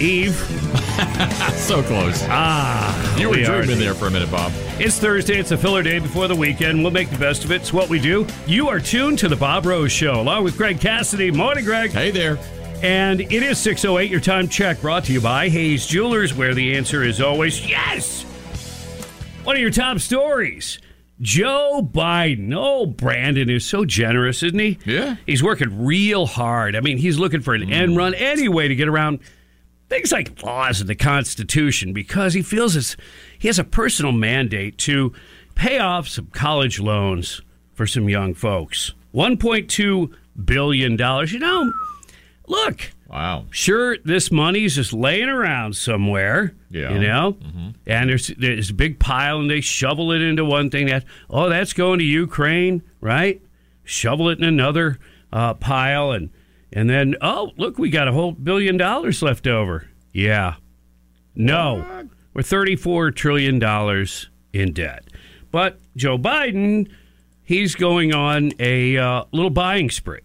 Eve. so close. Ah, You were we dreaming the- there for a minute, Bob. It's Thursday. It's a filler day before the weekend. We'll make the best of it. It's what we do. You are tuned to the Bob Rose Show, along with Greg Cassidy. Morning, Greg. Hey there. And it is 6.08, your time check, brought to you by Hayes Jewelers, where the answer is always yes. One of your top stories. Joe Biden. Oh, Brandon is so generous, isn't he? Yeah. He's working real hard. I mean, he's looking for an end run any way to get around things like laws and the Constitution because he feels it's, he has a personal mandate to pay off some college loans for some young folks. $1.2 billion. You know, look, Wow. sure, this money's just laying around somewhere. Yeah. You know? And there's there's a big pile and they shovel it into one thing that oh, that's going to Ukraine, right? Shovel it in another uh, pile and and then oh, look, we got a whole billion dollars left over. Yeah. No. We're 34 trillion dollars in debt. But Joe Biden, he's going on a uh, little buying spree.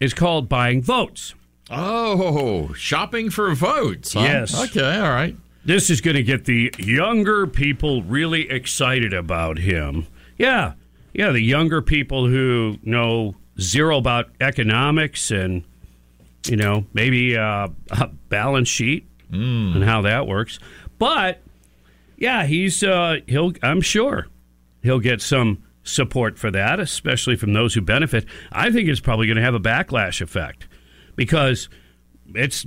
It's called buying votes. Oh, shopping for votes. huh? Yes. Okay, all right. This is going to get the younger people really excited about him. Yeah. Yeah, the younger people who know zero about economics and, you know, maybe uh, a balance sheet and how that works. But, yeah, he's, uh, he'll, I'm sure he'll get some support for that, especially from those who benefit. I think it's probably going to have a backlash effect because it's,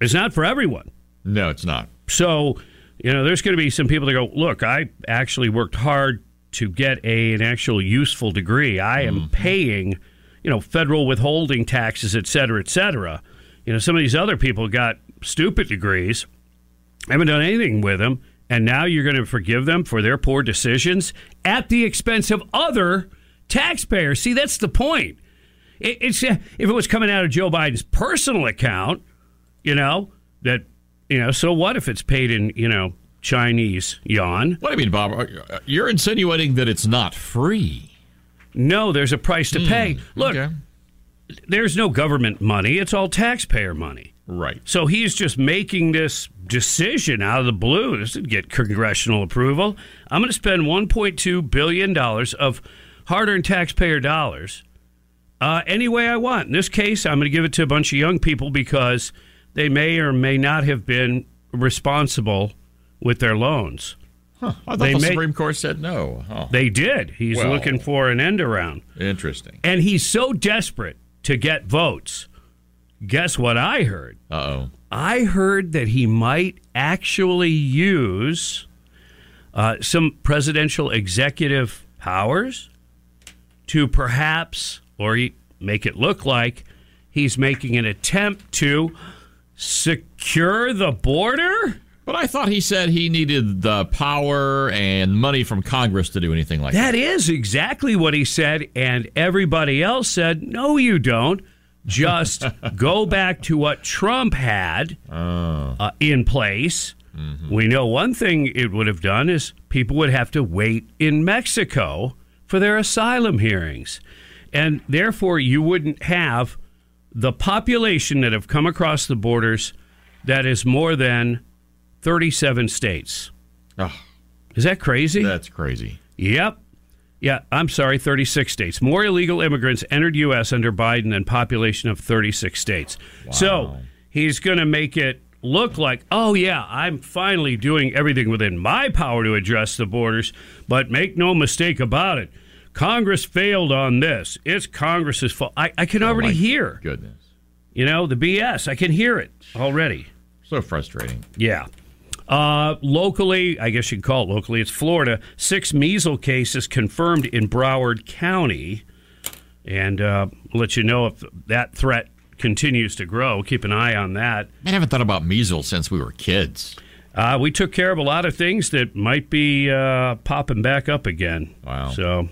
it's not for everyone. No, it's not. So, you know, there's going to be some people that go, look, I actually worked hard to get a, an actual useful degree. I am paying, you know, federal withholding taxes, et cetera, et cetera. You know, some of these other people got stupid degrees, haven't done anything with them, and now you're going to forgive them for their poor decisions at the expense of other taxpayers. See, that's the point. It, it's uh, if it was coming out of Joe Biden's personal account, you know that you know. So what if it's paid in you know Chinese yuan? What do you mean, Bob? You're insinuating that it's not free. No, there's a price to pay. Look, Okay. there's no government money; it's all taxpayer money, Right. So he's just making this decision out of the blue. This didn't get congressional approval. I'm going to spend 1.2 billion dollars of hard-earned taxpayer dollars uh, any way I want. In this case, I'm going to give it to a bunch of young people because they may or may not have been responsible with their loans. Huh. I thought They the may- Supreme Court said no. Oh, They did. He's Well. looking for an end around. interesting. And he's so desperate to get votes. Guess what I heard? Uh oh. I heard that he might actually use uh, some presidential executive powers to perhaps, or he, make it look like he's making an attempt to secure the border. But I thought he said he needed the power and money from Congress to do anything like that. That is exactly what he said, and everybody else said, "No, you don't. Just go back to what Trump had uh, in place." We know one thing it would have done is people would have to wait in Mexico for their asylum hearings, and therefore you wouldn't have the population that have come across the borders that is more than thirty-seven states. Oh, Is that crazy? that's crazy. Yep. Yeah, I'm sorry, 36 states. More illegal immigrants entered U.S. under Biden than population of 36 states. So he's going to make it look like, oh, yeah, I'm finally doing everything within my power to address the borders. But make no mistake about it, Congress failed on this. It's Congress's fault. I, I can oh already Oh, my hear, Goodness. you know, the BS. I can hear it already. So frustrating. Yeah. Uh, locally, I guess you could call it locally, it's Florida. Six measles cases confirmed in Broward County. And uh, let you know if that threat continues to grow. Keep an eye on that. I haven't thought about measles since we were kids. Uh, we took care of a lot of things that might be uh, popping back up again. Wow. So,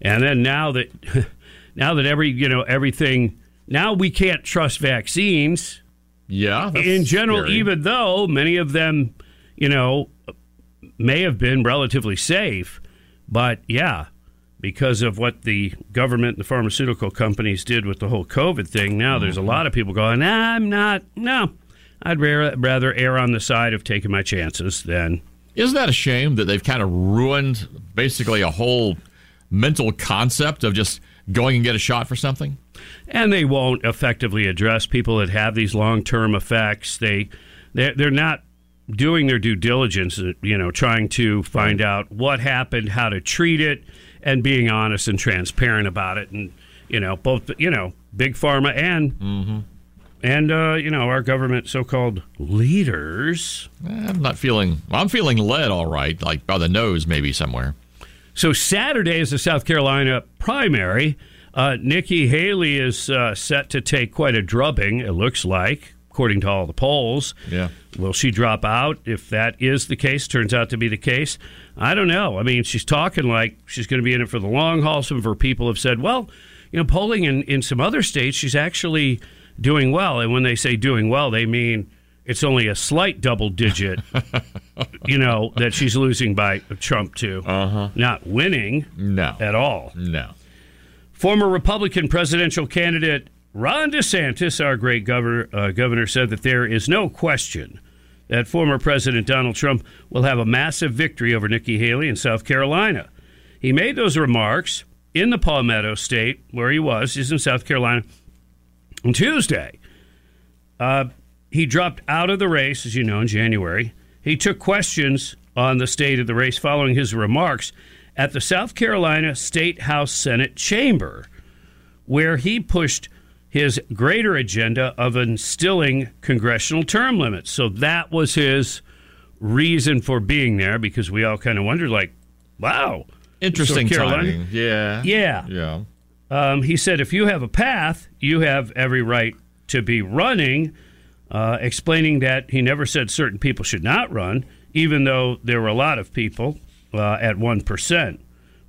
and then now that now that every you know everything now we can't trust vaccines Yeah. in general, scary. even though many of them, you know, may have been relatively safe, but yeah, because of what the government and the pharmaceutical companies did with the whole COVID thing, now there's a mm-hmm. lot of people going, nah, I'm not, no, I'd ra- rather err on the side of taking my chances than. Isn't that a shame that they've kind of ruined basically a whole mental concept of just going and get a shot for something? and they won't effectively address people that have these long-term effects. They they're, they're not doing their due diligence, uh, you know, trying to find out what happened, how to treat it, and being honest and transparent about it. And you know, both you know, big pharma and and uh, you know our government so-called leaders. Eh, I'm not feeling. I'm feeling led all right, like by the nose maybe somewhere. So Saturday is the South Carolina primary. Uh, Nikki Haley is uh, set to take quite a drubbing. It looks like, according to all the polls. Yeah. Will she drop out? If that is the case, turns out to be the case. I don't know. I mean, she's talking like she's going to be in it for the long haul. Some of her people have said, well, you know, polling in, in some other states, she's actually doing well. And when they say doing well, they mean it's only a slight double digit, you know, that she's losing by Trump to, uh-huh. not winning No. at all. No. Former Republican presidential candidate Ron DeSantis, our great governor, uh, governor, said that there is no question that former President Donald Trump will have a massive victory over Nikki Haley in South Carolina. He made those remarks in the Palmetto State, where he was. He's in South Carolina on Tuesday. Uh, he dropped out of the race, as you know, in January. He took questions on the state of the race following his remarks at the South Carolina State House Senate chamber, where he pushed his greater agenda of instilling congressional term limits. So that was his reason for being there because we all kind of wondered, like, wow. Interesting South Carolina? timing. Yeah. Yeah. Yeah. Um, he said, if you have a path, you have every right to be running, uh, explaining that he never said certain people should not run, even though there were a lot of people uh, at 1%.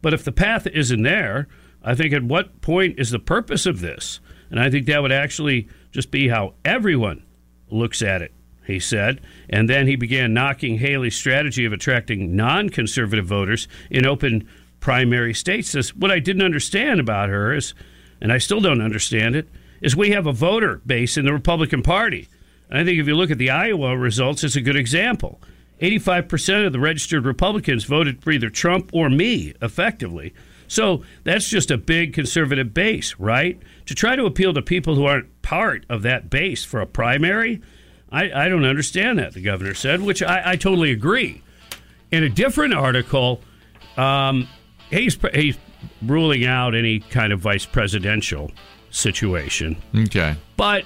But if the path isn't there, I think at what point is the purpose of this? And I think that would actually just be how everyone looks at it, he said. And then he began knocking Haley's strategy of attracting non conservative voters in open primary states. Says, what I didn't understand about her is, and I still don't understand it, is we have a voter base in the Republican Party. I think if you look at the Iowa results, it's a good example. 85% of the registered Republicans voted for either Trump or me, effectively. So that's just a big conservative base, right? To try to appeal to people who aren't part of that base for a primary, I, I don't understand that, the governor said, which I, I totally agree. In a different article, um, he's, he's ruling out any kind of vice presidential situation. Okay. But